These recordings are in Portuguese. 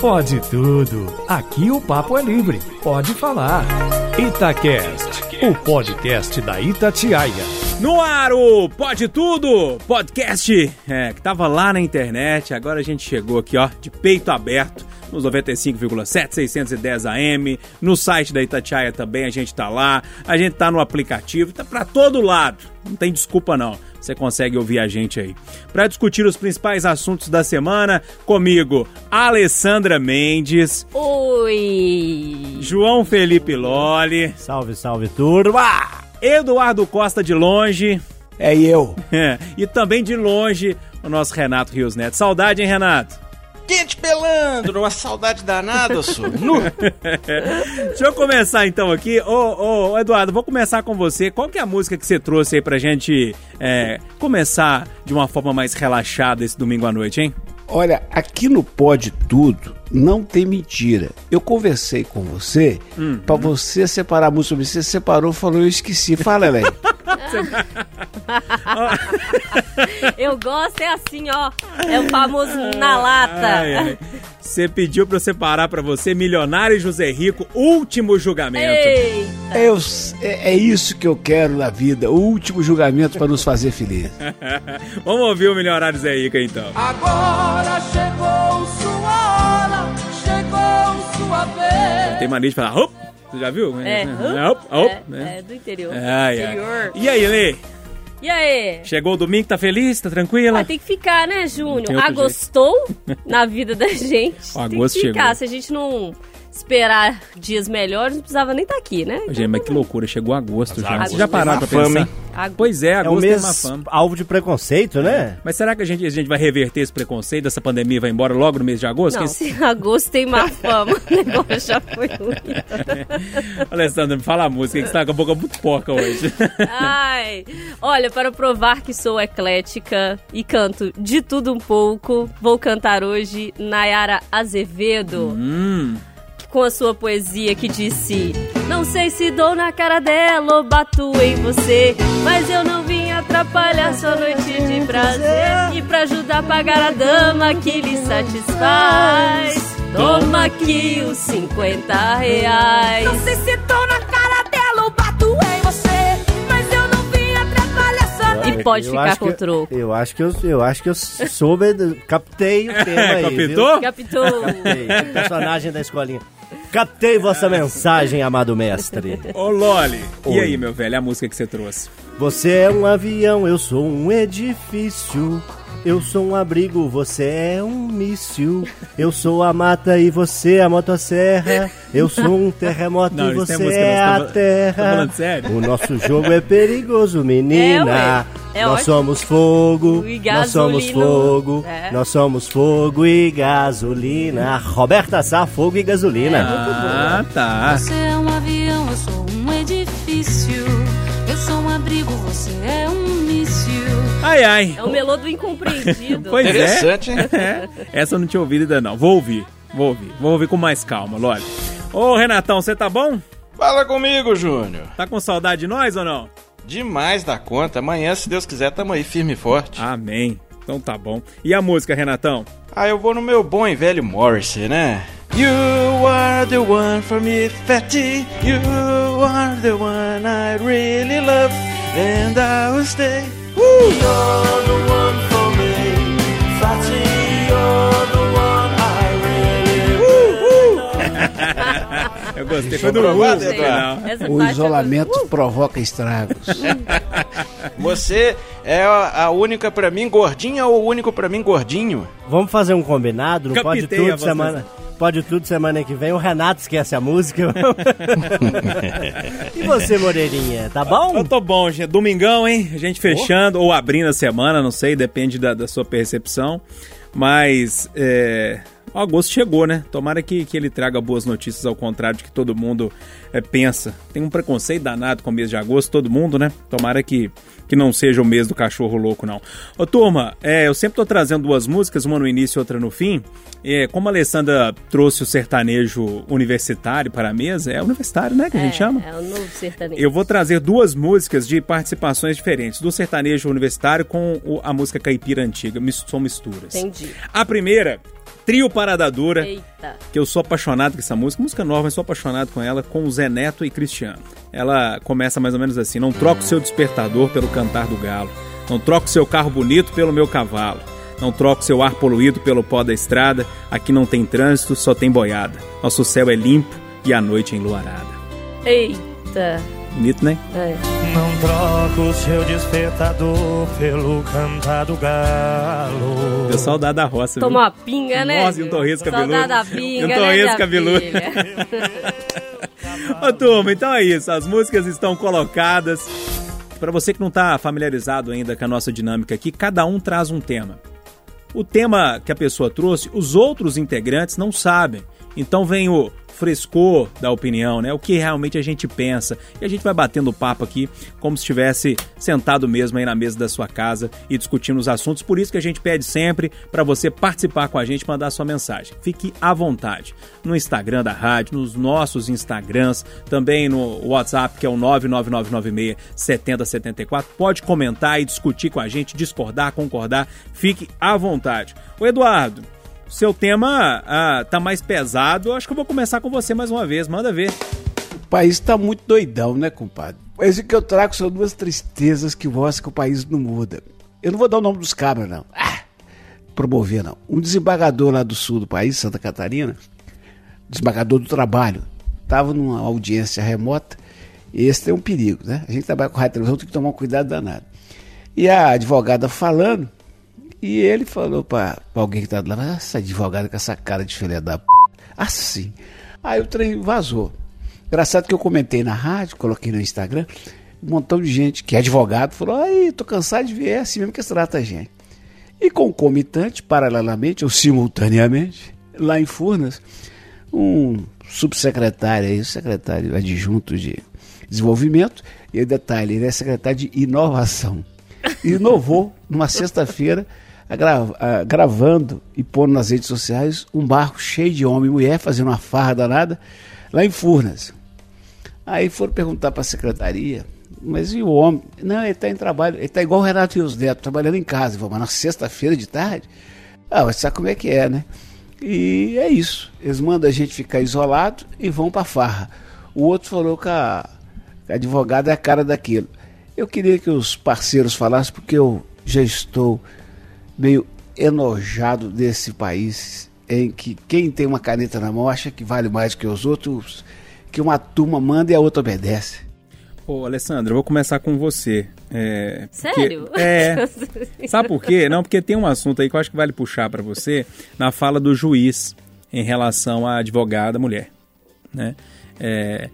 Pode tudo. Aqui o papo é livre. Pode falar. Itacast, o podcast da Itatiaia. No ar o Pode Tudo, podcast é, que tava lá na internet, agora a gente chegou aqui, ó, de peito aberto, nos 95,7, 610 AM, no site da Itatiaia também a gente tá lá, a gente tá no aplicativo, tá pra todo lado, não tem desculpa não, você consegue ouvir a gente aí. Para discutir os principais assuntos da semana, comigo, Alessandra Mendes. Oi! João Felipe Loli. Salve, salve, turma! Eduardo Costa de longe. É eu. e também de longe, o nosso Renato Rios Neto. Saudade, hein, Renato? Quente pelandro, uma saudade danada, sou. Nu. Deixa eu começar então aqui. Ô, ô, Eduardo, vou começar com você. Qual que é a música que você trouxe aí pra gente é, começar de uma forma mais relaxada esse domingo à noite, hein? Olha, aqui no Pode Tudo não tem mentira. Eu conversei com você hum, para você separar a música. Você separou, falou, eu esqueci. Fala, Elaine. eu gosto, é assim, ó. É o famoso na lata. Você pediu pra eu separar pra você Milionário e José Rico, último julgamento. Eita. Eu, é, é, isso que eu quero na vida, o último julgamento para nos fazer felizes. Vamos ouvir o Milionário José Rico então. Agora chegou sua Tem mania de falar, Hop! Você já viu? É, é, é, é, é do interior. Ai, interior. Ai. E aí, Lê? E aí? Chegou o domingo, tá feliz? Tá tranquila? Ah, tem que ficar, né, Júnior? Agostou na vida da gente. O agosto tem que ficar. Chegou. Se a gente não esperar dias melhores, não precisava nem estar tá aqui, né? Então, Gente, mas que loucura, chegou agosto já. Agosto já pararam pra fama, pensar? Hein? Pois é, agosto é um mês fama. alvo de preconceito, né? Mas será que a gente, a gente vai reverter esse preconceito, essa pandemia vai embora logo no mês de agosto? Não, se agosto tem má fama, o negócio já foi ruim. Alessandra, me fala a música, que você tá com a boca muito porca hoje. Ai, olha, para provar que sou eclética e canto de tudo um pouco, vou cantar hoje Nayara Azevedo. Hum com a sua poesia que disse: Não sei se dou na cara dela ou bato em você, mas eu não vim atrapalhar sua noite de prazer. E pra ajudar a pagar a dama que lhe satisfaz, toma aqui os 50 reais. Não sei se dou na cara dela ou bato em você. Mas eu não vim atrapalhar sua noite. E pode ficar com o troco. Eu acho que eu, eu acho que eu soube, captei o tema aí. Captou? Captou. Captei. personagem da escolinha. Captei vossa mensagem, amado mestre. Ô, Loli, Oi. e aí, meu velho, a música que você trouxe? Você é um avião, eu sou um edifício. Eu sou um abrigo, você é um míssil. Eu sou a mata e você a motosserra. Eu sou um terremoto não, e você é, é a tá, terra. Tá falando sério? O nosso jogo é perigoso, menina. É, é nós somos fogo, nós somos fogo, é. nós somos fogo e gasolina. Roberta Sá, fogo e gasolina. Ah, tá. Você é um avião, eu sou um edifício. Eu sou um abrigo, você é um Ai, ai. É o melô do incompreendido. pois é. Interessante, é. hein? Essa eu não tinha ouvido ainda não. Vou ouvir, vou ouvir. Vou ouvir com mais calma, Lore. Ô, Renatão, você tá bom? Fala comigo, Júnior. Tá com saudade de nós ou não? Demais da conta. Amanhã, se Deus quiser, tamo aí firme e forte. Amém. Então tá bom. E a música, Renatão? Ah, eu vou no meu bom e velho Morrissey, né? You are the one for me, Fatty. You are the one I really love. And I will stay eu gostei. Foi do provado, O isolamento provoca estragos. Você é a única pra mim gordinha ou o único pra mim gordinho? Vamos fazer um combinado? Não pode tudo semana. Pode tudo semana que vem. O Renato esquece a música. e você, Moreirinha, tá bom? Eu tô bom, gente. Domingão, hein? A gente fechando oh. ou abrindo a semana, não sei, depende da, da sua percepção. Mas é, o agosto chegou, né? Tomara que, que ele traga boas notícias, ao contrário de que todo mundo é, pensa. Tem um preconceito danado com o mês de agosto, todo mundo, né? Tomara que, que não seja o mês do cachorro louco, não. Ô, turma, é, eu sempre tô trazendo duas músicas, uma no início e outra no fim. É, como a Alessandra trouxe o sertanejo universitário para a mesa, é universitário, né, que é, a gente chama? É o novo sertanejo. Eu vou trazer duas músicas de participações diferentes, do sertanejo universitário com o, a música caipira antiga, são misturas. Entendi. A primeira Trio Parada Dura, Eita. que eu sou apaixonado com essa música, música nova, mas sou apaixonado com ela, com o Zé Neto e Cristiano. Ela começa mais ou menos assim: Não troca o seu despertador pelo cantar do galo, não troca o seu carro bonito pelo meu cavalo, não troca o seu ar poluído pelo pó da estrada, aqui não tem trânsito, só tem boiada. Nosso céu é limpo e a noite é enluarada. Eita. Bonito, né? É. Não troca o seu despertador pelo cantar do galo. Deu saudade da roça, viu? Tomou uma pinga, né? Nossa, e um torresco cabeludo. Saudade da E um pinga, né, cabeludo. Ô turma, então é isso. As músicas estão colocadas. Para você que não está familiarizado ainda com a nossa dinâmica aqui, cada um traz um tema. O tema que a pessoa trouxe, os outros integrantes não sabem. Então vem o frescor da opinião, né? O que realmente a gente pensa. E a gente vai batendo papo aqui como se estivesse sentado mesmo aí na mesa da sua casa e discutindo os assuntos. Por isso que a gente pede sempre para você participar com a gente, mandar sua mensagem. Fique à vontade no Instagram da rádio, nos nossos Instagrams, também no WhatsApp que é o 99996 7074. Pode comentar e discutir com a gente, discordar, concordar. Fique à vontade. O Eduardo, seu tema ah, tá mais pesado. Acho que eu vou começar com você mais uma vez. Manda ver. O país tá muito doidão, né, compadre? Mas o que eu trago são duas tristezas que mostram que o país não muda. Eu não vou dar o nome dos cabras, não. Ah, promover, não. Um desembargador lá do sul do país, Santa Catarina, desembargador do trabalho, tava numa audiência remota. Esse tem um perigo, né? A gente trabalha com rádio televisão, tem que tomar um cuidado danado. E a advogada falando, e ele falou pra alguém que tá do lado, "Ah, essa advogada com essa cara de filha da p... Assim. Aí o trem vazou. Engraçado que eu comentei na rádio, coloquei no Instagram, um montão de gente que é advogado falou, aí, tô cansado de ver, é assim mesmo que se trata a gente. E concomitante, paralelamente ou simultaneamente, lá em Furnas, um subsecretário aí, secretário adjunto de desenvolvimento, e detalhe, ele é secretário de inovação. Inovou numa sexta-feira, gravando e pondo nas redes sociais um barco cheio de homem e mulher fazendo uma farra danada lá em Furnas. Aí foram perguntar para a secretaria, mas e o homem? Não, ele está em trabalho, ele está igual o Renato Rios Neto, trabalhando em casa. Mas na sexta-feira de tarde? Ah, mas sabe como é que é, né? E é isso. Eles mandam a gente ficar isolado e vão para farra. O outro falou que a, a advogada é a cara daquilo. Eu queria que os parceiros falassem, porque eu já estou meio enojado desse país em que quem tem uma caneta na mão acha que vale mais que os outros, que uma turma manda e a outra obedece. Ô, Alessandra, eu vou começar com você. É, porque- Sério? é. Sabe por quê? Não, porque tem um assunto aí que eu acho que vale puxar para você na fala do juiz em relação à advogada mulher, né? É,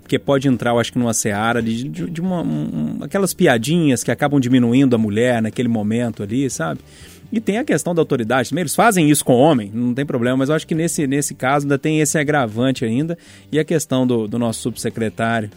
porque pode entrar, eu acho que numa seara de, de, de uma, um- aquelas piadinhas que acabam diminuindo a mulher naquele momento ali, sabe? E tem a questão da autoridade também. Eles fazem isso com homem, não tem problema, mas eu acho que nesse, nesse caso ainda tem esse agravante ainda. E a questão do, do nosso subsecretário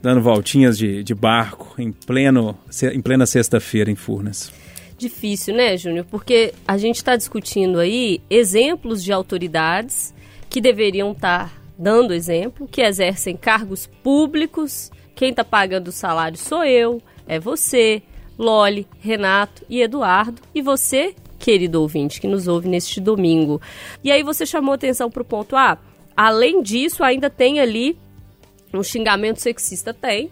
dando voltinhas de, de barco em, pleno, em plena sexta-feira em Furnas. Difícil, né, Júnior? Porque a gente está discutindo aí exemplos de autoridades que deveriam estar dando exemplo, que exercem cargos públicos. Quem está pagando o salário sou eu, é você, Loli, Renato e Eduardo. E você, querido ouvinte, que nos ouve neste domingo. E aí você chamou atenção para o ponto A. Além disso, ainda tem ali um xingamento sexista. Tem.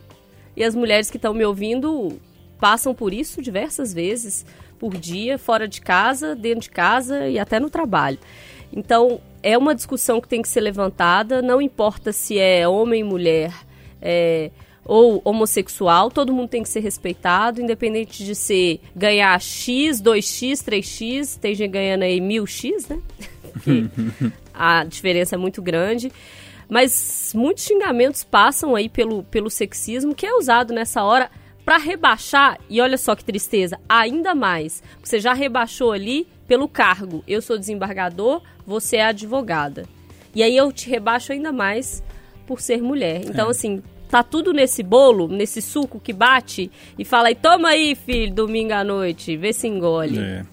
E as mulheres que estão me ouvindo passam por isso diversas vezes por dia, fora de casa, dentro de casa e até no trabalho. Então, é uma discussão que tem que ser levantada, não importa se é homem, mulher é, ou homossexual, todo mundo tem que ser respeitado, independente de ser ganhar X, 2X, 3X, tem gente ganhando aí 1000X, né? A diferença é muito grande. Mas muitos xingamentos passam aí pelo, pelo sexismo que é usado nessa hora para rebaixar, e olha só que tristeza, ainda mais. Você já rebaixou ali pelo cargo. Eu sou desembargador, você é advogada. E aí eu te rebaixo ainda mais por ser mulher. Então, assim, tá tudo nesse bolo, nesse suco que bate e fala aí, toma aí, filho, domingo à noite, vê se engole. É.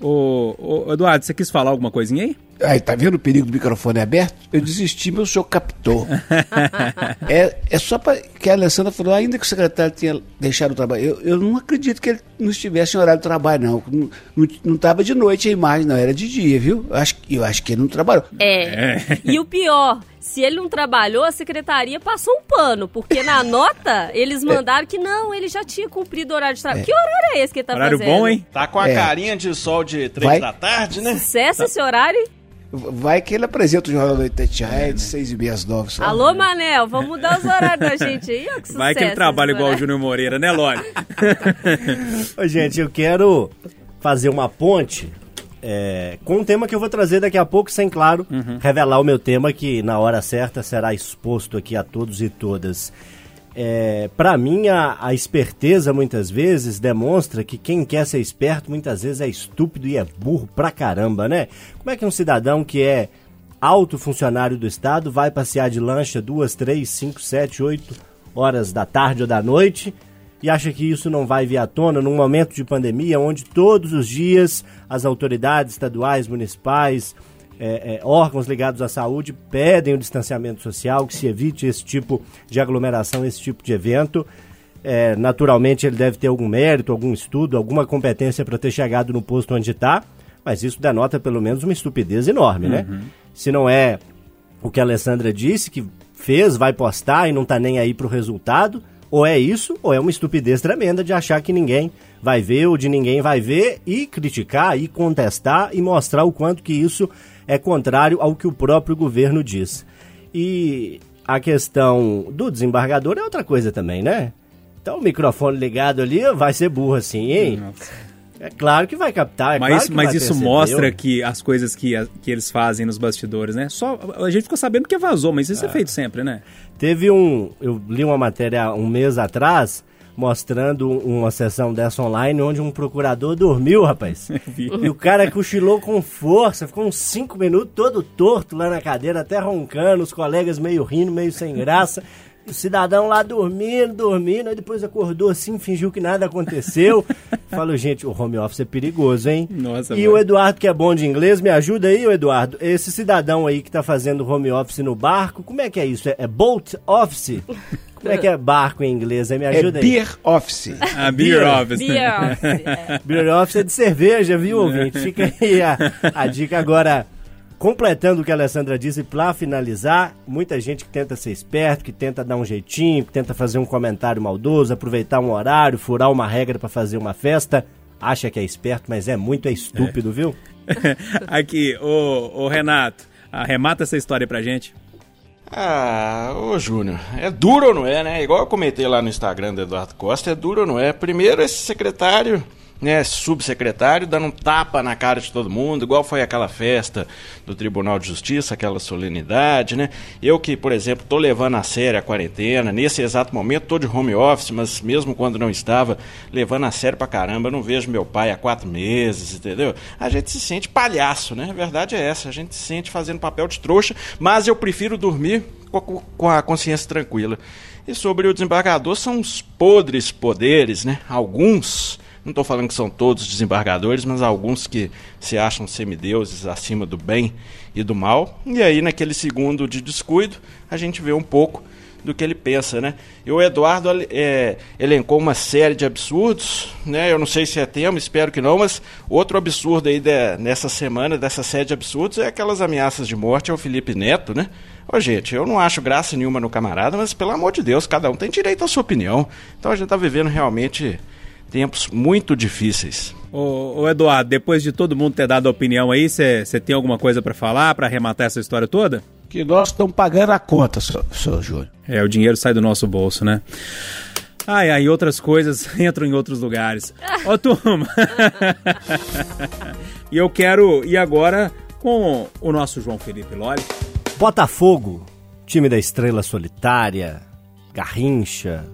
Ô, ô, Eduardo, você quis falar alguma coisinha aí? Aí, tá vendo o perigo do microfone aberto? Eu desisti, mas o senhor captou. é, é só para que a Alessandra falou, ainda que o secretário tenha deixado o trabalho. Eu, eu não acredito que ele não estivesse em horário de trabalho, não. Não, não, não tava de noite a imagem, não, era de dia, viu? Eu acho, eu acho que ele não trabalhou. É. E o pior, se ele não trabalhou, a secretaria passou um pano, porque na nota eles mandaram que não, ele já tinha cumprido o horário de trabalho. Que horário é esse que ele tá Horário fazendo? bom, hein? Tá com a É. carinha de sol de três Vai- da tarde, né? Sucesso esse horário? Vai que ele apresenta o Jornal da Noite Tatiaia de seis e meia às. Só. Alô, Manel, vamos mudar os horários da gente aí, ó, que Vai que ele trabalha igual o. Júnior Moreira, né? Ô, gente, eu quero fazer uma ponte é, com um tema que eu vou trazer daqui a pouco, sem, claro, revelar o meu tema, que na hora certa será exposto aqui a todos e todas. É, para mim, a, a esperteza muitas vezes demonstra que quem quer ser esperto muitas vezes é estúpido e é burro pra caramba, né? Como é que um cidadão que é alto funcionário do Estado vai passear de lancha duas, três, cinco, sete, oito horas da tarde ou da noite e acha que isso não vai vir à tona num momento de pandemia onde todos os dias as autoridades estaduais, municipais, é, é, órgãos ligados à saúde pedem o distanciamento social, que se evite esse tipo de aglomeração, esse tipo de evento. É, naturalmente ele deve ter algum mérito, algum estudo, alguma competência para ter chegado no posto onde está, mas isso denota pelo menos uma estupidez enorme, né? Se não é o que a Alessandra disse, que fez, vai postar e não tá nem aí pro resultado, ou é isso, ou é uma estupidez tremenda de achar que ninguém vai ver ou de ninguém vai ver e criticar e contestar e mostrar o quanto que isso é contrário ao que o próprio governo diz. E a questão do desembargador é outra coisa também, né? Então o microfone ligado ali vai ser burro assim, hein? É claro que vai captar, é Mas, claro que mas isso perceber. mostra que as coisas que, que eles fazem nos bastidores, né? Só a gente ficou sabendo que vazou, mas isso é feito sempre, né? Teve um. Eu li uma matéria um mês atrás mostrando um- uma sessão dessa online onde um procurador dormiu, rapaz. E o cara cochilou com força, ficou uns cinco minutos todo torto lá na cadeira, até roncando, os colegas meio rindo, meio sem graça. O cidadão lá dormindo, dormindo, aí depois acordou assim, fingiu que nada aconteceu. Falou, gente, o home office é perigoso, hein? Nossa, e o Eduardo, que é bom de inglês, me ajuda aí, Eduardo. Esse cidadão aí que tá fazendo home office no barco, como é que é isso? É, é boat office? Como é que é barco em inglês? Aí me É ajuda aí. Beer Office. A Beer Office. Beer office, é. Beer office é de cerveja, viu, ouvinte? Fica aí a, a dica agora. Completando o que a Alessandra disse, pra finalizar, muita gente que tenta ser esperto, que tenta dar um jeitinho, que tenta fazer um comentário maldoso, aproveitar um horário, furar uma regra pra fazer uma festa, acha que é esperto, mas é muito é estúpido, viu? Aqui, ô, ô Renato, arremata essa história pra gente. Ah, ô Júnior, é duro ou não é, né? Igual eu comentei lá no Instagram do Eduardo Costa, é duro ou não é? Primeiro esse secretário, né, subsecretário, dando um tapa na cara de todo mundo, igual foi aquela festa do Tribunal de Justiça, aquela solenidade, né? Eu que, por exemplo, tô levando a sério a quarentena, nesse exato momento tô de home office, mas mesmo quando não estava, levando a sério pra caramba, não vejo meu pai há quatro meses, entendeu? A gente se sente palhaço, né? A verdade é essa, a gente se sente fazendo papel de trouxa, mas eu prefiro dormir com- a consciência tranquila. E sobre o desembargador, são os podres poderes, né? Alguns, não estou falando que são todos desembargadores, mas alguns que se acham semideuses acima do bem e do mal. E aí, naquele segundo de descuido, a gente vê um pouco do que ele pensa, né? E o Eduardo é, elencou uma série de absurdos, né? Eu não sei se é tema, espero que não, mas outro absurdo aí de- nessa semana, dessa série de absurdos, é aquelas ameaças de morte ao Felipe Neto, né? Ô, gente, eu não acho graça nenhuma no camarada, mas pelo amor de Deus, cada um tem direito à sua opinião. Então a gente tá vivendo realmente tempos muito difíceis. Ô, ô, Eduardo, depois de todo mundo ter dado a opinião aí, você tem alguma coisa pra falar, pra arrematar essa história toda? Que nós estamos pagando a conta, seu, seu Júnior. É, o dinheiro sai do nosso bolso, né? Ai, ai, outras coisas entram em outros lugares. Ó, turma! e eu quero ir agora com o nosso João Felipe Loli. Botafogo, time da Estrela Solitária, Garrincha,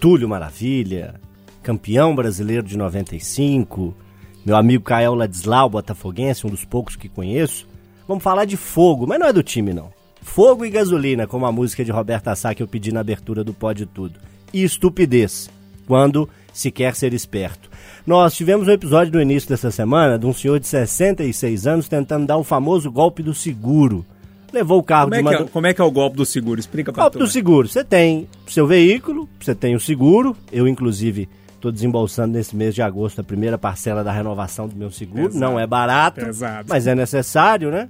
Túlio Maravilha, campeão brasileiro de 95, meu amigo Cael Ladislau, botafoguense, um dos poucos que conheço. Vamos falar de fogo, mas não é do time não. Fogo e gasolina, como a música de Roberta Sá que eu pedi na abertura do Pode Tudo. E estupidez, quando se quer ser esperto. Nós tivemos um episódio no início dessa semana de um senhor de 66 anos tentando dar o famoso golpe do seguro. Levou o carro Como é, de uma... é, como é que é o golpe do seguro? Explica pra Golpe do seguro. Você tem seu veículo, você tem o seguro. Eu, inclusive, estou desembolsando nesse mês de agosto a primeira parcela da renovação do meu seguro. Pesado. Não é barato, Pesado. mas é necessário, né?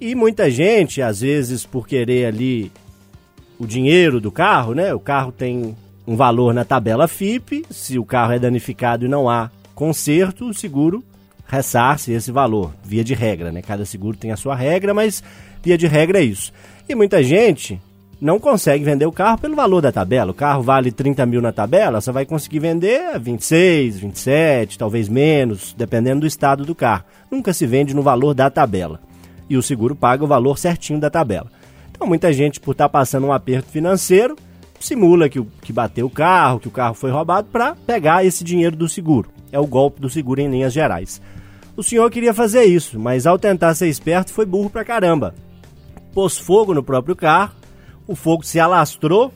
E muita gente, às vezes, por querer ali o dinheiro do carro, né? O carro tem um valor na tabela FIP. Se o carro é danificado e não há conserto, o seguro ressarce esse valor, via de regra, né? Cada seguro tem a sua regra, mas via de regra é isso. E muita gente não consegue vender o carro pelo valor da tabela. O carro vale 30 mil na tabela, você vai conseguir vender a 26, 27, talvez menos, dependendo do estado do carro. Nunca se vende no valor da tabela. E o seguro paga o valor certinho da tabela. Então muita gente, por estar passando um aperto financeiro, simula que, que bateu o carro, que o carro foi roubado, para pegar esse dinheiro do seguro. É o golpe do seguro em linhas gerais. O senhor queria fazer isso, mas ao tentar ser esperto foi burro pra caramba. Pôs fogo no próprio carro, o fogo se alastrou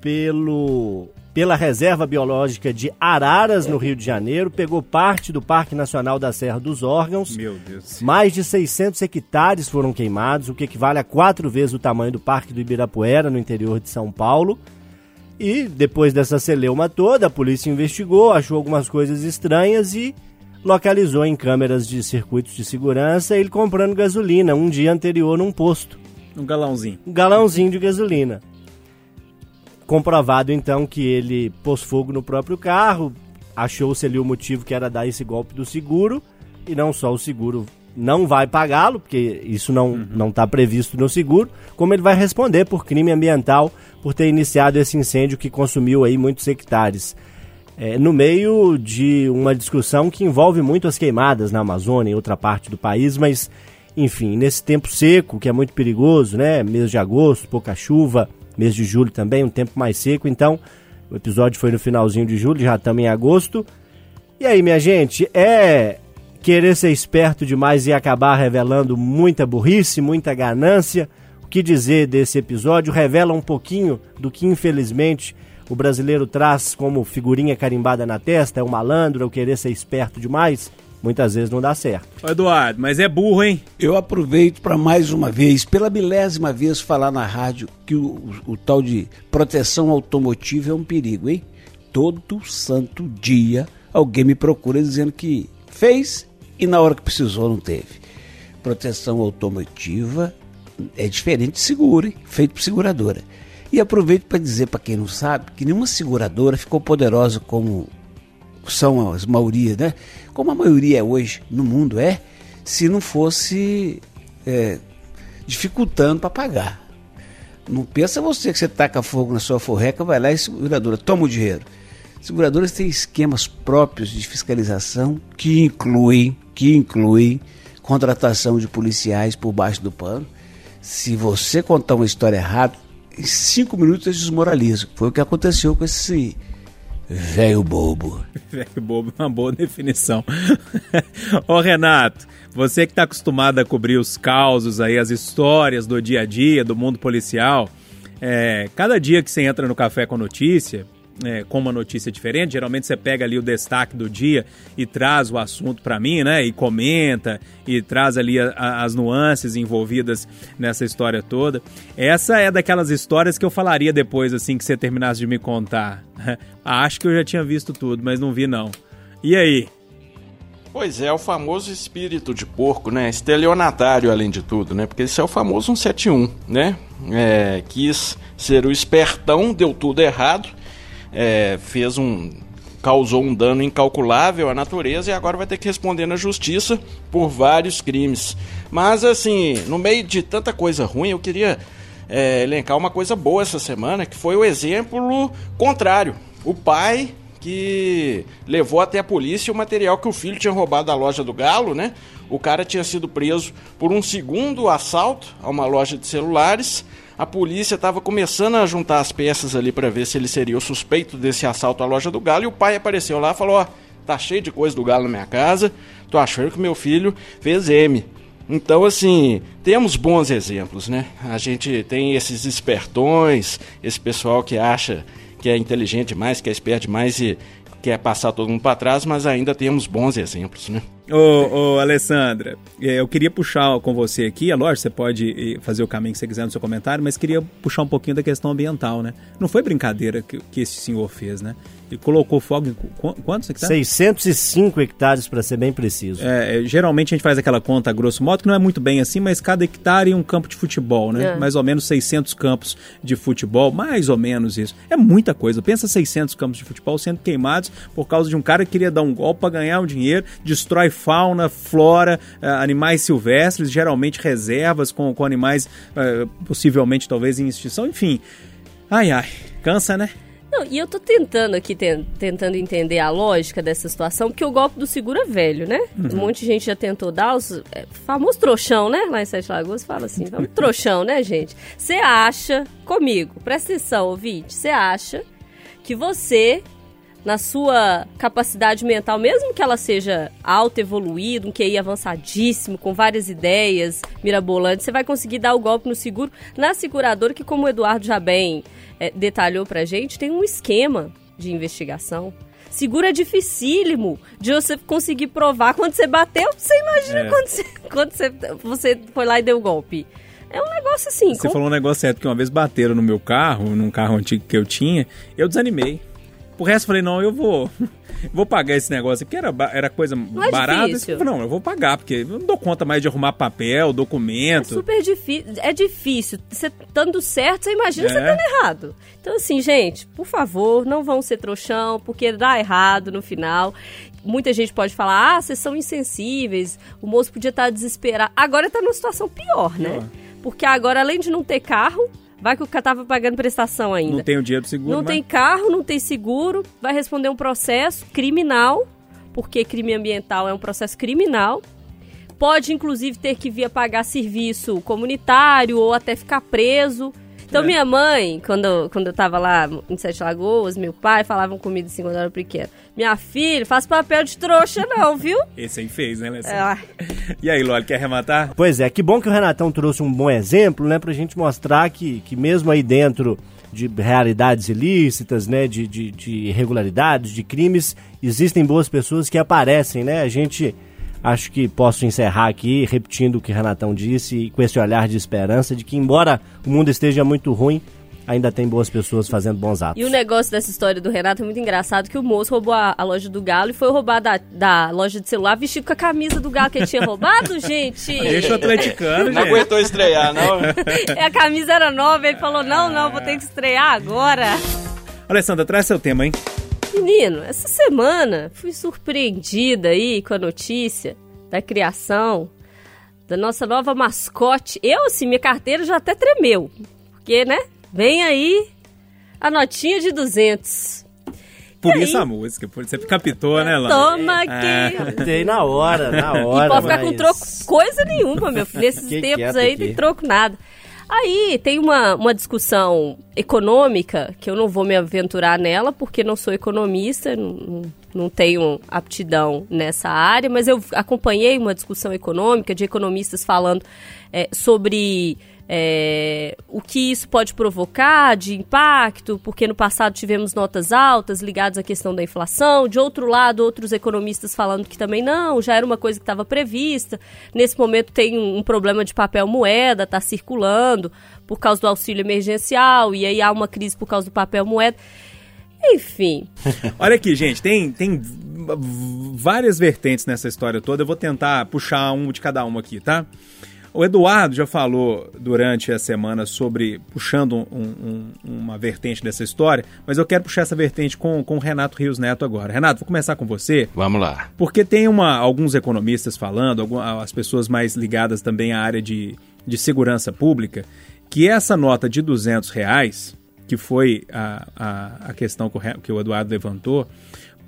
pelo pela reserva biológica de Araras, no Rio de Janeiro, pegou parte do Parque Nacional da Serra dos Órgãos. Meu Deus. Mais de 600 hectares foram queimados, o que equivale a quatro vezes o tamanho do Parque do Ibirapuera, no interior de São Paulo. E depois dessa celeuma toda, a polícia investigou, achou algumas coisas estranhas e localizou em câmeras de circuitos de segurança ele comprando gasolina um dia anterior num posto. Um galãozinho. Um galãozinho de gasolina. Comprovado então que ele pôs fogo no próprio carro, achou-se ali o motivo que era dar esse golpe do seguro, e não só o seguro não vai pagá-lo, porque isso não não está previsto no seguro, como ele vai responder por crime ambiental por ter iniciado esse incêndio que consumiu aí muitos hectares. É, no meio de uma discussão que envolve muito as queimadas na Amazônia e outra parte do país, mas enfim, nesse tempo seco, que é muito perigoso, né? Mês de agosto, pouca chuva, mês de julho também, um tempo mais seco, então o episódio foi no finalzinho de julho, já estamos em agosto. E aí, minha gente, é querer ser esperto demais e acabar revelando muita burrice, muita ganância. O que dizer desse episódio revela um pouquinho do que, infelizmente, o brasileiro traz como figurinha carimbada na testa, é o malandro, é o querer ser esperto demais. Muitas vezes não dá certo. Eduardo, mas é burro, hein? Eu aproveito para mais uma vez, pela milésima vez, falar na rádio que o, o- o tal de proteção automotiva é um perigo, hein? Todo santo dia alguém me procura dizendo que fez e na hora que precisou não teve. Proteção automotiva é diferente de seguro, hein? Feito por seguradora. E aproveito para dizer para quem não sabe que nenhuma seguradora ficou poderosa como são as maioria, né? Como a maioria é hoje no mundo é, se não fosse é, dificultando para pagar. Não pensa você que você taca fogo na sua forreca, vai lá e seguradora toma o dinheiro. Seguradoras têm esquemas próprios de fiscalização que incluem, que incluem contratação de policiais por baixo do pano. Se você contar uma história errada, em cinco minutos eles desmoralizam. Foi o que aconteceu com esse velho bobo. Velho bobo, uma boa definição. Ô Renato, você que está acostumado a cobrir os causos aí, as histórias do dia a dia, do mundo policial, é, cada dia que você entra no Café com Notícia, é, com uma notícia diferente, geralmente você pega ali o destaque do dia e traz o assunto para mim, né? E comenta e traz ali a- a- as nuances envolvidas nessa história toda. Essa é daquelas histórias que eu falaria depois, assim, que você terminasse de me contar. Acho que eu já tinha visto tudo, mas não vi não. E aí? Pois é, o famoso espírito de porco, né? Estelionatário, além de tudo, né? Porque esse é o famoso 171, né? É, quis ser o espertão, deu tudo errado, é, fez um. causou um dano incalculável à natureza e agora vai ter que responder na justiça por vários crimes. Mas, assim, no meio de tanta coisa ruim, eu queria é, elencar uma coisa boa essa semana, que foi o exemplo contrário. O pai que levou até a polícia o material que o filho tinha roubado da loja do Galo, né? O cara tinha sido preso por um segundo assalto a uma loja de celulares. A polícia estava começando a juntar as peças ali para ver se ele seria o suspeito desse assalto à loja do Galo. E o pai apareceu lá e falou: Ó, tá cheio de coisa do Galo na minha casa. Tô achando que meu filho fez M. Então, assim, temos bons exemplos, né? A gente tem esses espertões, esse pessoal que acha que é inteligente demais, que é esperto demais e quer passar todo mundo para trás, mas ainda temos bons exemplos, né? Ô, ô, Alessandra, é, eu queria puxar com você aqui, é lógico, você pode eh, fazer o caminho que você quiser no seu comentário, mas queria puxar um pouquinho da questão ambiental, né? Não foi brincadeira que, que esse senhor fez, né? Ele colocou fogo em qu- quantos hectares? 605 hectares, para ser bem preciso. É, é, geralmente a gente faz aquela conta a grosso modo, que não é muito bem assim, mas cada hectare é um campo de futebol, né? É. Mais ou menos 600 campos de futebol, mais ou menos isso. É muita coisa. Pensa 600 campos de futebol sendo queimados por causa de um cara que queria dar um golpe para ganhar um dinheiro, destrói fauna, flora, eh, animais silvestres, geralmente reservas com, com animais eh, possivelmente talvez em extinção, enfim. Ai, ai, cansa, né? Não, e eu tô tentando aqui, ten- tentando entender a lógica dessa situação, porque o golpe do seguro é velho, né? Um monte de gente já tentou dar os é, famoso trouxão, né? Lá em Sete Lagoas fala assim, vamos trouxão, né, gente? Você acha, comigo, presta atenção, ouvinte, você acha que você, na sua capacidade mental, mesmo que ela seja alta evoluída, um QI avançadíssimo, com várias ideias mirabolantes, você vai conseguir dar o golpe no seguro na seguradora, que como o Eduardo já bem eh, detalhou pra gente, tem um esquema de investigação. Seguro é dificílimo de você conseguir provar quando você bateu. Você imagina É. quando, você, quando você, você foi lá e deu o golpe. É um negócio assim. Você com- falou um negócio certo, que uma vez bateram no meu carro, num carro antigo que eu tinha, eu desanimei. Por resto, eu falei, não, eu vou vou pagar esse negócio, porque era, era coisa é barata. Eu não, eu vou pagar, porque eu não dou conta mais de arrumar papel, É documento. super difícil. É difícil. Você dando certo, você imagina É. você dando errado. Então, assim, gente, por favor, não vão ser trouxão, porque dá errado no final. Muita gente pode falar, ah, vocês são insensíveis, o moço podia estar desesperado. Agora está numa situação pior, né? Pior. Porque agora, além de não ter carro, vai que o cara tava pagando prestação ainda. Não tem o dinheiro do seguro, Não mas- tem carro, não tem seguro, vai responder um processo criminal, porque crime ambiental é um processo criminal. Pode, inclusive, ter que vir pagar serviço comunitário ou até ficar preso. Então, É. minha mãe, quando, quando eu tava lá em Sete Lagoas, meu pai falavam comigo assim quando eu era pequena: Minha filha, faz papel de trouxa, não, viu? Esse aí fez, né, Alessandra? Ah, E aí, Loli, quer arrematar? Pois é, que bom que o Renatão trouxe um bom exemplo, né, pra gente mostrar que, que mesmo aí dentro de realidades ilícitas, né, de, de, de irregularidades, de crimes, existem boas pessoas que aparecem, né, a gente, acho que posso encerrar aqui repetindo o que o Renatão disse e com esse olhar de esperança de que embora o mundo esteja muito ruim, ainda tem boas pessoas fazendo bons atos. E o negócio dessa história do Renato é muito engraçado, que o moço roubou a, a loja do Galo e foi roubar da, da loja de celular vestido com a camisa do Galo que ele tinha roubado, gente. Deixa o atleticano, Não aguentou estrear, não? É, a camisa era nova, ele falou, não, não, vou ter que estrear agora. Alessandra, traz seu tema, hein? Menino, essa semana fui surpreendida aí com a notícia da criação da nossa nova mascote. Eu, assim, minha carteira já até tremeu. Porque, né? Vem aí a notinha de 200. Por E isso aí? a música, por você captou, né, Loli? Toma É. aqui. Dei na hora, na E hora. pode ficar com mas- troco coisa nenhuma, meu filho. Nesses tempos aí aqui. tem troco nada. Aí tem uma, uma discussão econômica, que eu não vou me aventurar nela, porque não sou economista, não, não tenho aptidão nessa área, mas eu acompanhei uma discussão econômica de economistas falando é, sobre é, o que isso pode provocar de impacto, porque no passado tivemos notas altas ligadas à questão da inflação. De outro lado, outros economistas falando que também não, já era uma coisa que estava prevista. Nesse momento tem um, um problema de papel moeda, está circulando por causa do auxílio emergencial, e aí há uma crise por causa do papel moeda. Enfim, Olha aqui, gente, tem, tem várias vertentes nessa história toda. Eu vou tentar puxar um de cada uma aqui, tá? O Eduardo já falou durante a semana sobre puxando um- um- uma vertente dessa história, mas eu quero puxar essa vertente com, com o Renato Rios Neto agora. Renato, vou começar com você. Vamos lá. Porque tem uma, alguns economistas falando, as pessoas mais ligadas também à área de, de segurança pública, que essa nota de 200 reais, que foi a, a, a questão que o, Re- que o Eduardo levantou,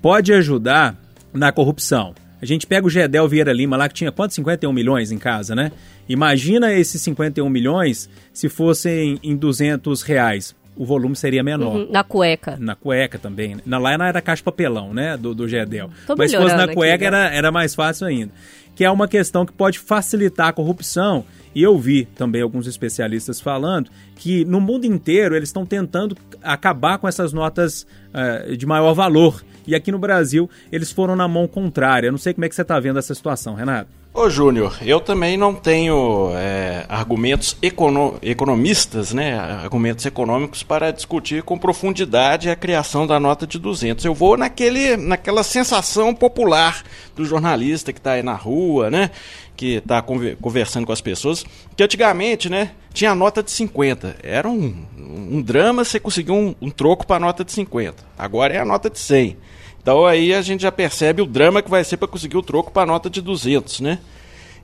pode ajudar na corrupção. A gente pega o Gedel Vieira Lima lá, que tinha quantos? 51 milhões em casa, né? Imagina esses 51 milhões se fossem em 200 reais. O volume seria menor. Uhum, Na cueca. Na cueca também. né? Na, lá era caixa de papelão, né? Do, do Gedel. Tô Mas se fosse na cueca aqui, né? era, era mais fácil ainda. Que é uma questão que pode facilitar a corrupção. E eu vi também alguns especialistas falando que no mundo inteiro eles estão tentando acabar com essas notas eh, de maior valor. E aqui no Brasil eles foram na mão contrária. Eu não sei como é que você está vendo essa situação, Renato. Ô Júnior, eu também não tenho é, argumentos econo- economistas, né, argumentos econômicos para discutir com profundidade a criação da nota de 200. Eu vou naquele, naquela sensação popular do jornalista que está aí na rua, né, que está conversando com as pessoas, que antigamente, né, tinha a nota de 50. Era um, um drama você conseguir um, um troco para a nota de 50. Agora é a nota de 100. Então aí a gente já percebe o drama que vai ser para conseguir o troco para a nota de 200, né?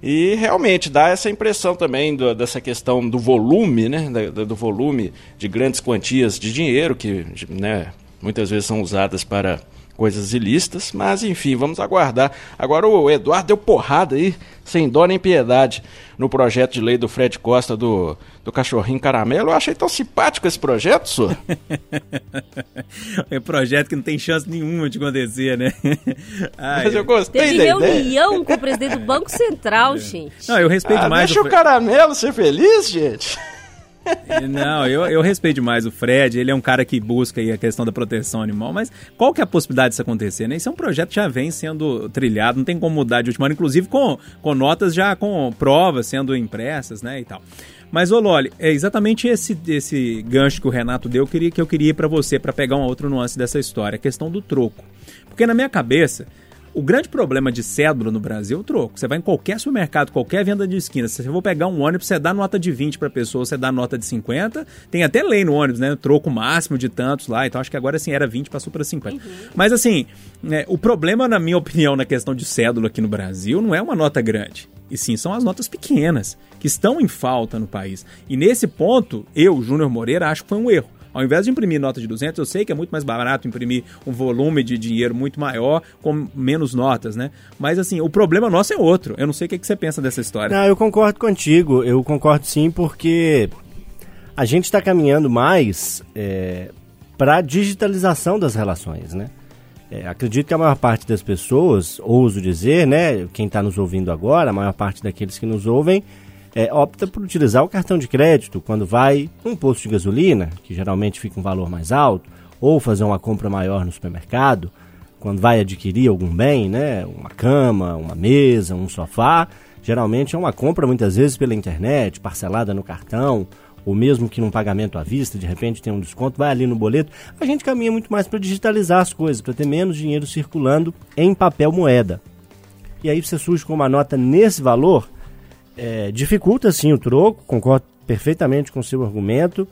E realmente dá essa impressão também do- dessa questão do volume, né? Da- do volume de grandes quantias de dinheiro que né, muitas vezes são usadas para coisas ilícitas, mas enfim, vamos aguardar. Agora o Eduardo deu porrada aí, sem dó nem piedade, no projeto de lei do Fred Costa do, do Cachorrinho Caramelo. Eu achei tão simpático esse projeto, senhor. É projeto que não tem chance nenhuma de acontecer, né? Ai, Mas eu gostei Teve da ideia. reunião com o presidente do Banco Central, gente. Não, eu respeito Ah, mais deixa o o caramelo ser feliz, gente. Não, eu, eu respeito demais o Fred, ele é um cara que busca a questão da proteção animal, mas qual que é a possibilidade disso acontecer, né? Isso é um projeto que já vem sendo trilhado, não tem como mudar de última hora, inclusive com, com notas já com provas sendo impressas, né, e tal. Mas, ô Loli, é exatamente esse, esse gancho que o Renato deu que eu queria, que eu queria ir pra você, pra pegar uma outra nuance dessa história, a questão do troco. Porque na minha cabeça, o grande problema de cédula no Brasil é o troco. Você vai em qualquer supermercado, qualquer venda de esquina, se você for pegar um ônibus, você dá nota de 20 para pessoa, você dá nota de 50. Tem até lei no ônibus, né? Troco máximo de tantos lá. Então acho que agora assim era 20, passou para 50. Mas assim, né, o problema, na minha opinião, na questão de cédula aqui no Brasil, não é uma nota grande. E sim, são as notas pequenas, que estão em falta no país. E nesse ponto, eu, Júnior Moreira, acho que foi um erro. Ao invés de imprimir nota de 200, eu sei que é muito mais barato imprimir um volume de dinheiro muito maior com menos notas, né? Mas assim, o problema nosso é outro. Eu não sei o que, que você pensa dessa história. Não, eu concordo contigo. Eu concordo sim, porque a gente está caminhando mais para a digitalização das relações, né? É, acredito que a maior parte das pessoas, ouso dizer, né? Quem está nos ouvindo agora, a maior parte daqueles que nos ouvem, é, opta por utilizar o cartão de crédito quando vai num posto de gasolina, que geralmente fica um valor mais alto, ou fazer uma compra maior no supermercado, quando vai adquirir algum bem, né? Uma cama, uma mesa, um sofá. Geralmente é uma compra muitas vezes pela internet, parcelada no cartão, ou mesmo que num pagamento à vista, de repente tem um desconto, vai ali no boleto. A gente caminha muito mais para digitalizar as coisas, para ter menos dinheiro circulando em papel moeda. E aí você surge com uma nota nesse valor, é, dificulta sim o troco, concordo perfeitamente com o seu argumento.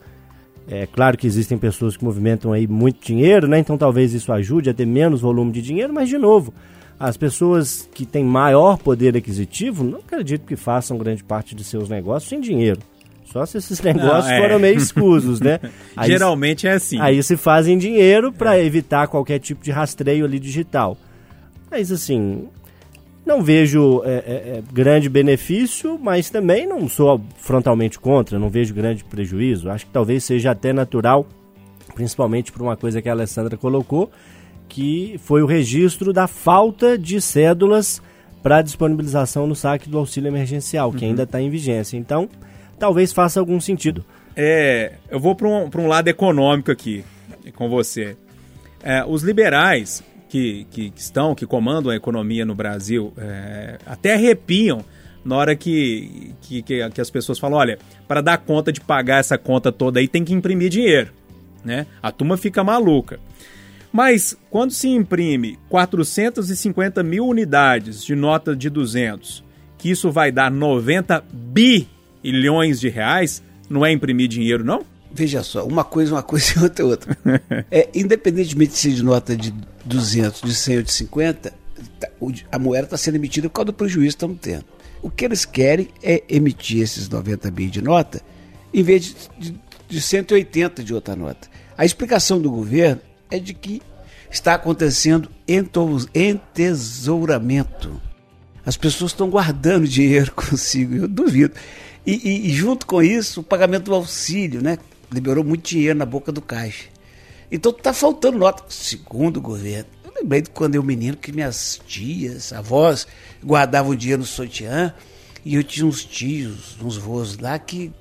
É claro que existem pessoas que movimentam aí muito dinheiro, né? Então talvez isso ajude a ter menos volume de dinheiro, mas de novo, as pessoas que têm maior poder aquisitivo, não acredito que façam grande parte de seus negócios sem dinheiro. Só se esses negócios Não, é. foram meio escusos, né? Aí- Geralmente é assim. Aí se fazem dinheiro para evitar qualquer tipo de rastreio ali digital. Mas assim, não vejo é, é, é, grande benefício, mas também não sou frontalmente contra, não vejo grande prejuízo. Acho que talvez seja até natural, principalmente por uma coisa que a Alessandra colocou, que foi o registro da falta de cédulas para disponibilização no saque do auxílio emergencial, que ainda está em vigência. Então, talvez faça algum sentido. É, eu vou para um, pra um lado econômico aqui com você. É, os liberais que, que, estão, que comandam a economia no Brasil, é, até arrepiam na hora que, que, que, que as pessoas falam: olha, para dar conta de pagar essa conta toda aí tem que imprimir dinheiro. Né? A turma fica maluca. Mas quando se imprime 450 mil unidades de nota de 200, que isso vai dar 90 bilhões de reais, não é imprimir dinheiro, não? Veja só, uma coisa, uma coisa e outra, outra. É, independentemente de ser de nota de 200, de 100 ou de 50, tá- a moeda está sendo emitida por causa do prejuízo que estamos tendo. O que eles querem é emitir esses 90 bi de nota em vez de, de, de 180 de outra nota. A explicação do governo é de que está acontecendo ento- entesouramento. As pessoas estão guardando dinheiro consigo, eu duvido. E- e junto com isso, o pagamento do auxílio, né? Liberou muito dinheiro na boca do caixa. Então tá faltando nota, segundo o governo. Eu lembrei de quando eu menino que minhas tias, avós, guardavam dinheiro no sutiã e eu tinha uns tios, uns voos lá que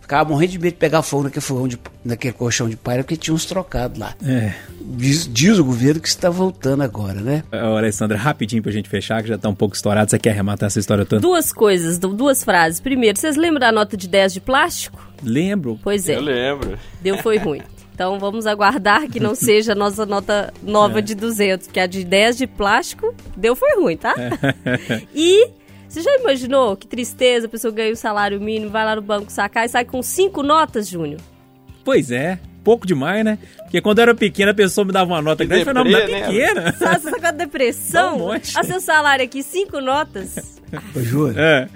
ficava morrendo de medo de pegar fogo naquele, fogão de, naquele colchão de palha porque tinha uns trocados lá. É. Diz, diz o governo que está voltando agora, né? Ô, Alessandra, rapidinho pra gente fechar, que já tá um pouco estourado. Você quer arrematar essa história toda? Duas coisas, du- duas frases. Primeiro, vocês lembram da nota de 10 de plástico? Lembro. Pois é, Eu lembro. deu foi ruim. Então vamos aguardar que não seja a nossa nota nova de 200, porque a de 10 de plástico deu foi ruim, tá? E você já imaginou que tristeza, a pessoa ganha o salário mínimo, vai lá no banco sacar e sai com cinco notas, Júnior? Pois é. Pouco demais, né? Porque quando eu era pequena, a pessoa me dava uma nota Que grande. Deprê, não é né? pequena. Sabe, você tá com a depressão? Dá um monte. A seu salário aqui, cinco notas. Ô, Júlio, É.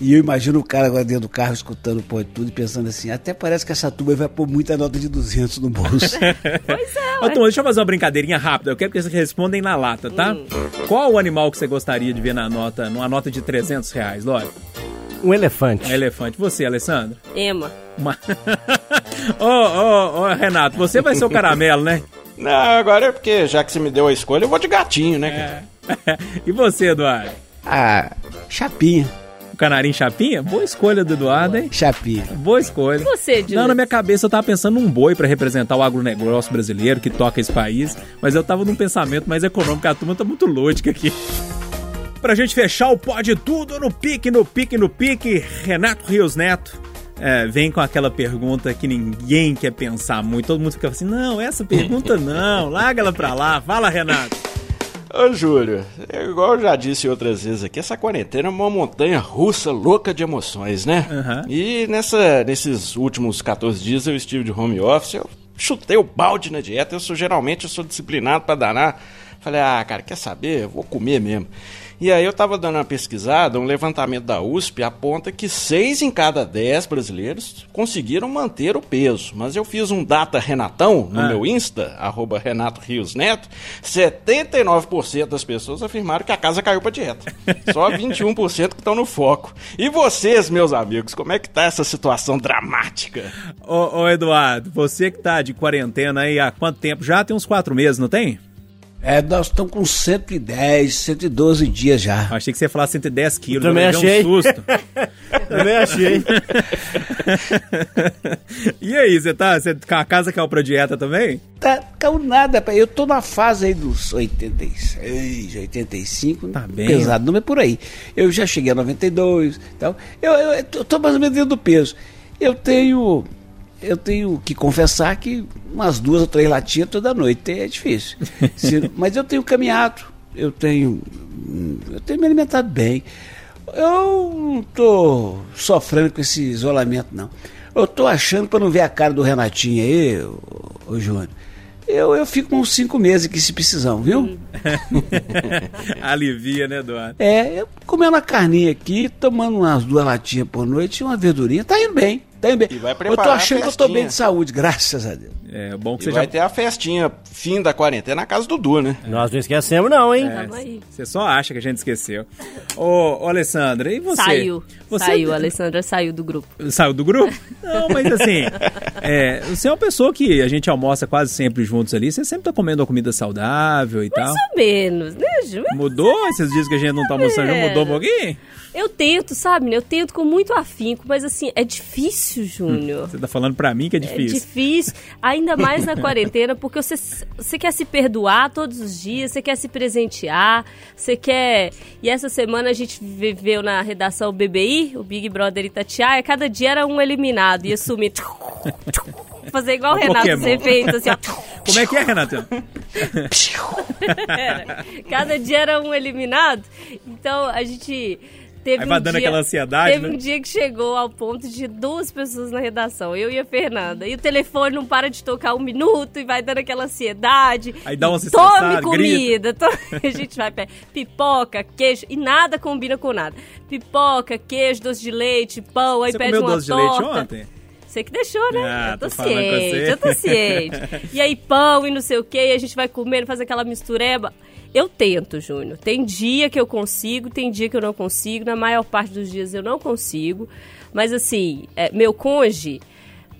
e eu imagino o cara agora dentro do carro escutando o pó de tudo e pensando assim, até parece que essa turma vai pôr muita nota de 200 no bolso. Pois é, Ô. Tom, deixa eu fazer uma brincadeirinha rápida. Eu quero que vocês respondem na lata, tá? Hum. Qual o animal que você gostaria de ver na nota, numa nota de 300 reais, Lógico? Um elefante. É elefante. Você, Alessandro? Ema. Uma... Ô, ô, ô, Renato, você vai ser o caramelo, né? Não, agora é porque, já que você me deu a escolha, eu vou de gatinho, né? cara? e você, Eduardo? ah, chapinha, O canarinho chapinha? Boa escolha do Eduardo, hein? chapinha. Boa escolha. E você, Júlio? Não, na minha cabeça eu tava pensando num boi pra representar o agronegócio brasileiro que toca esse país, mas eu tava num pensamento mais econômico, a turma tá muito lógica aqui. Pra gente fechar o pode tudo no pique, no pique, no pique, Renato Rios Neto é, vem com aquela pergunta que ninguém quer pensar muito. Todo mundo fica assim, não, essa pergunta não, larga ela pra lá. Fala, Renato. Ô, Júlio, é igual eu já disse outras vezes aqui, essa quarentena é uma montanha russa louca de emoções, né? Aham. E nessa, nesses últimos 14 dias eu estive de home office, eu chutei o balde na dieta, eu sou geralmente eu sou disciplinado pra danar. Falei, ah, cara, quer saber? Eu vou comer mesmo. E aí eu tava dando uma pesquisada, um levantamento da USP aponta que 6 em cada 10 brasileiros conseguiram manter o peso. Mas eu fiz um data Renatão no Ah. meu Insta, arroba Renato Rios Neto, 79% das pessoas afirmaram que a casa caiu pra dieta. Só 21% que estão no foco. E vocês, meus amigos, como é que tá essa situação dramática? Ô, ô, Eduardo, você que tá de quarentena aí há quanto tempo? Já tem uns quatro meses, não tem? É, nós estamos com 110, 112 dias já. Achei que você ia falar 110 quilos. Também eu achei. Um susto. Também achei. e aí, você tá. Você, a casa caiu pra dieta também? Tá, caiu nada, pai. eu tô na fase aí dos 86, 85, Tá bem. pesado, não é por aí. Eu já cheguei a 92, então, eu, eu, eu tô mais ou menos dentro do peso. Eu tenho, eu tenho que confessar que umas duas ou três latinhas toda noite é difícil. Mas eu tenho caminhado, eu tenho, hum, eu tenho me alimentado bem. Eu não tô sofrendo com esse isolamento, não. Eu tô achando, pra não ver a cara do Renatinho aí, ô, ô Júnior, eu, eu fico uns cinco meses aqui se precisar, viu? Alivia, né, Eduardo? É, eu comendo uma carninha aqui, tomando umas duas latinhas por noite e uma verdurinha, tá indo bem, tá indo bem. E vai eu tô preparar achando que eu tô bem de saúde, graças a Deus. É bom que E você vai já. ter a festinha fim da quarentena na casa do Du, né? Nós não esquecemos, não, hein? É, você só acha que a gente esqueceu. Ô, ô Alessandra, e você? Saiu. Você Saiu, a Alessandra saiu do grupo. Saiu do grupo? Não, mas assim, é, você é uma pessoa que a gente almoça quase sempre juntos ali. Você sempre tá comendo uma comida saudável e tal. Mais ou menos, né, Ju? Mudou esses dias que a gente não tá almoçando? Já É. mudou um pouquinho? Eu tento, sabe? né? Eu tento com muito afinco, mas assim, é difícil, Júnior. Você tá falando pra mim que é É difícil. difícil, ainda mais na quarentena, porque você, você quer se perdoar todos os dias, você quer se presentear, você quer. E essa semana a gente viveu na redação BBI, o Big Brother Itatiaia, cada dia era um eliminado, ia sumir. Fazer igual o Renato, Pokémon. os efeitos, assim, ó. Como é que é, Renatão? Era. Cada dia era um eliminado. Então a gente teve Aí vai um dando dia, aquela ansiedade, Teve né? um dia que chegou ao ponto de duas pessoas na redação, eu e a Fernanda. E o telefone não para de tocar um minuto e vai dando aquela ansiedade. Aí dá uma Tome comida. to- A gente vai pé. Pipoca, queijo. E nada combina com nada. Pipoca, queijo, doce de leite, pão. Aí Você pede comeu uma doce de torta. leite ontem? Você que deixou, né? Ah, eu tô, tô ciente, eu tô ciente. E aí, pão e não sei o que, e a gente vai comendo, faz aquela mistureba. Eu tento, Júnior. Tem dia que eu consigo, tem dia que eu não consigo. Na maior parte dos dias eu não consigo. Mas assim, é, meu cônjuge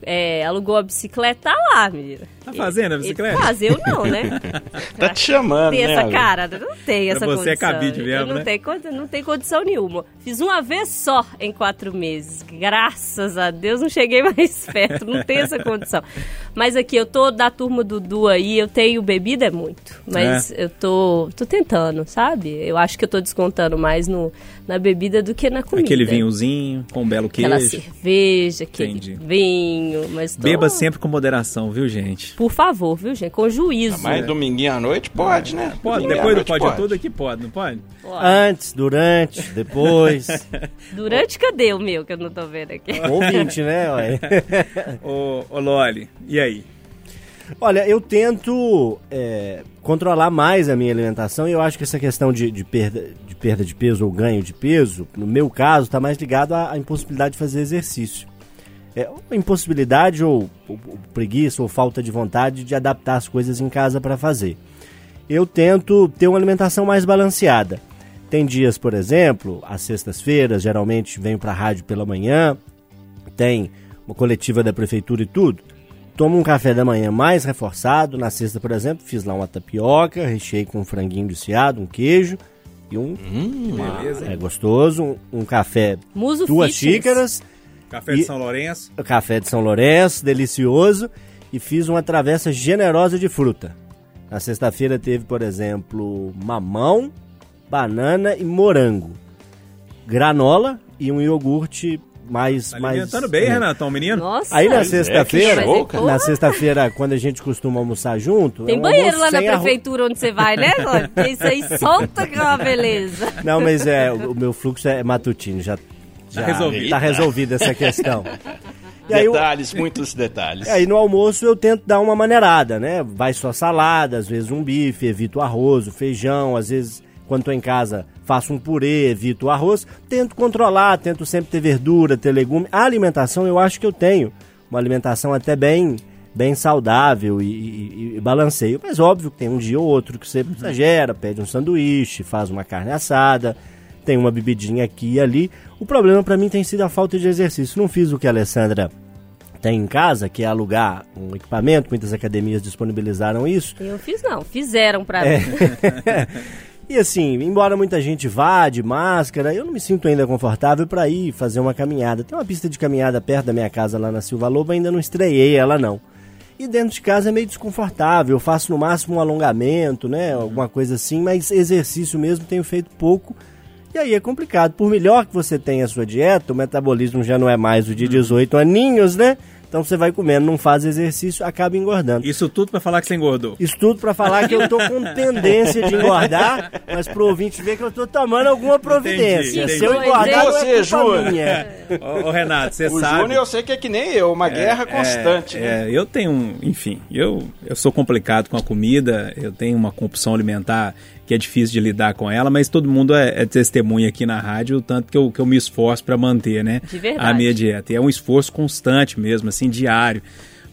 é, alugou a bicicleta, tá lá, menina. Tá fazendo a bicicleta? Faz, eu não, né? Tá te chamando, tem né? essa cara, não tem essa você é condição. cabide mesmo, eu não né? condi- não tenho condição nenhuma. Fiz uma vez só em quatro meses. Graças a Deus não cheguei mais perto, não tenho essa condição. Mas aqui, eu tô da turma do Du aí, eu tenho bebida é muito. Mas É. eu tô, tô tentando, sabe? Eu acho que eu tô descontando mais no, na bebida do que na comida. Aquele vinhozinho com um belo Aquela queijo. cerveja, aquele Entendi. vinho, mas tô... Beba sempre com moderação, viu, gente? Por favor, viu, gente? Com juízo. Mas dominguinho à noite pode, né? Pode, Dominguinho à depois do noite pode, tudo aqui pode, não pode? Antes, durante, depois. Durante, cadê o meu que eu não tô vendo aqui? Ouvinte, né? Ô, ô Loli, e aí? Olha, eu tento é, controlar mais a minha alimentação e eu acho que essa questão de, de perda, de perda de peso ou ganho de peso, no meu caso, está mais ligado à, à impossibilidade de fazer exercício. É, impossibilidade ou, ou- ou preguiça ou falta de vontade de adaptar as coisas em casa para fazer. Eu tento ter uma alimentação mais balanceada. Tem dias, por exemplo, às sextas-feiras, geralmente venho para a rádio pela manhã, tem uma coletiva da prefeitura e tudo. Tomo um café da manhã mais reforçado. Na sexta, por exemplo, fiz lá uma tapioca, recheei com um franguinho desfiado, um queijo e um. Beleza, hein? É gostoso. Um, um café, Muso duas fitness. xícaras, Café de E- São Lourenço. o café de São Lourenço, delicioso. E fiz uma travessa generosa de fruta. Na sexta-feira teve, por exemplo, mamão, banana e morango. Granola e um iogurte mais. Tá mais alimentando bem, é. Renatão, menino? Nossa. Aí na é, sexta-feira, que show, cara. na sexta-feira, quando a gente costuma almoçar junto, é Tem um banheiro lá na prefeitura onde você vai, né? Porque isso aí solta que é uma beleza. Não, mas é, o o meu fluxo é matutino, já já resolvido. tá resolvida essa questão. E Detalhes, muitos detalhes. aí no almoço eu tento dar uma maneirada, né? Vai só salada, às vezes um bife, evito arroz, o feijão, às vezes quando tô em casa faço um purê, evito o arroz. Tento controlar, tento sempre ter verdura, ter legume. A alimentação eu acho que eu tenho uma alimentação até bem bem saudável e, e- e balanceio. Mas óbvio que tem um dia ou outro que você exagera, pede um sanduíche, faz uma carne assada, tem uma bebidinha aqui e ali. O problema pra mim tem sido a falta de exercício. Não fiz o que a Alessandra tem em casa, que é alugar um equipamento, muitas academias disponibilizaram isso. Eu fiz não, fizeram pra É. mim. E assim, embora muita gente vá de máscara, eu não me sinto ainda confortável para ir fazer uma caminhada. Tem uma pista de caminhada perto da minha casa lá na Silva Lobo, ainda não estreiei ela não. E dentro de casa é meio desconfortável, eu faço no máximo um alongamento, né, alguma coisa assim, mas exercício mesmo tenho feito pouco. E aí é complicado. Por melhor que você tenha a sua dieta, o metabolismo já não é mais o de 18 aninhos, né? Então você vai comendo, não faz exercício, acaba engordando. Isso tudo pra falar que você engordou. Isso tudo pra falar que eu tô com tendência de engordar, mas pro ouvinte ver que eu tô tomando alguma providência. Entendi, Se eu entendi. engordar, não Você, é culpa Júnior? minha. Ô, ô, Renato, você O sabe. Júnior eu sei que é que nem eu, uma guerra constante, né? É, eu tenho, um- enfim, eu, eu sou complicado com a comida, eu tenho uma compulsão alimentar que é difícil de lidar com ela, mas todo mundo é, é testemunha aqui na rádio, o tanto que eu, que eu me esforço para manter, né? De verdade. A minha dieta. E é um esforço constante mesmo, assim, diário.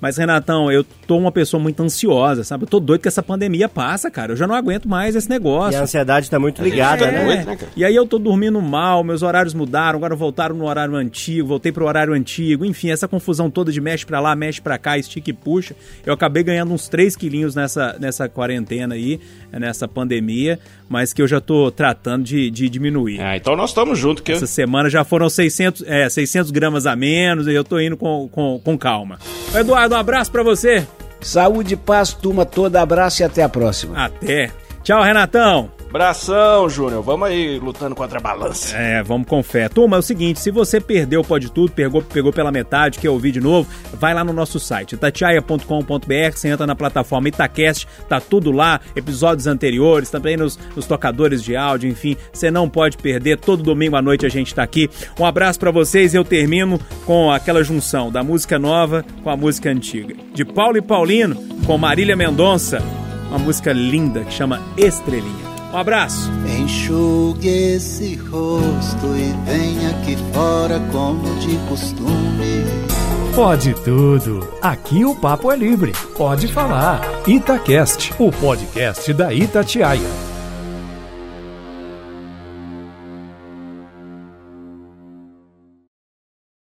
Mas, Renatão, eu tô uma pessoa muito ansiosa, sabe? Eu tô doido que essa pandemia passa, cara. Eu já não aguento mais esse E negócio. a ansiedade tá muito ligada, É. né? Cara? E aí eu tô dormindo mal, meus horários mudaram, agora voltaram no horário antigo, voltei pro horário antigo, enfim, essa confusão toda de mexe pra lá, mexe pra cá, estica e puxa. Eu acabei ganhando uns 3 quilinhos nessa, nessa quarentena aí, nessa pandemia, mas que eu já tô tratando de, de diminuir. Ah, então nós estamos juntos, que. Essa semana já foram 600, é, 600 gramas a menos e eu tô indo com, com, com calma. Eduardo, um abraço pra você. Saúde, paz, turma toda, abraço e até a próxima. Até. Tchau, Renatão. Abração, Júnior. Vamos aí lutando contra a balança. É, vamos com fé. Turma, é o seguinte, se você perdeu Pode Tudo, pegou, pegou pela metade, quer ouvir de novo, vai lá no nosso site, itatiaia.com.br, você entra na plataforma Itacast, tá tudo lá, episódios anteriores, também nos, nos tocadores de áudio, enfim, você não pode perder, todo domingo à noite a gente tá aqui. Um abraço pra vocês eu termino com aquela junção da música nova com a música antiga. De Paulo e Paulino com Marília Mendonça, uma música linda que chama Estrelinha. Um abraço. Enxugue esse rosto e venha aqui fora como de costume. Pode tudo. Aqui o papo é livre. Pode falar. Itacast, o podcast da Itatiaia.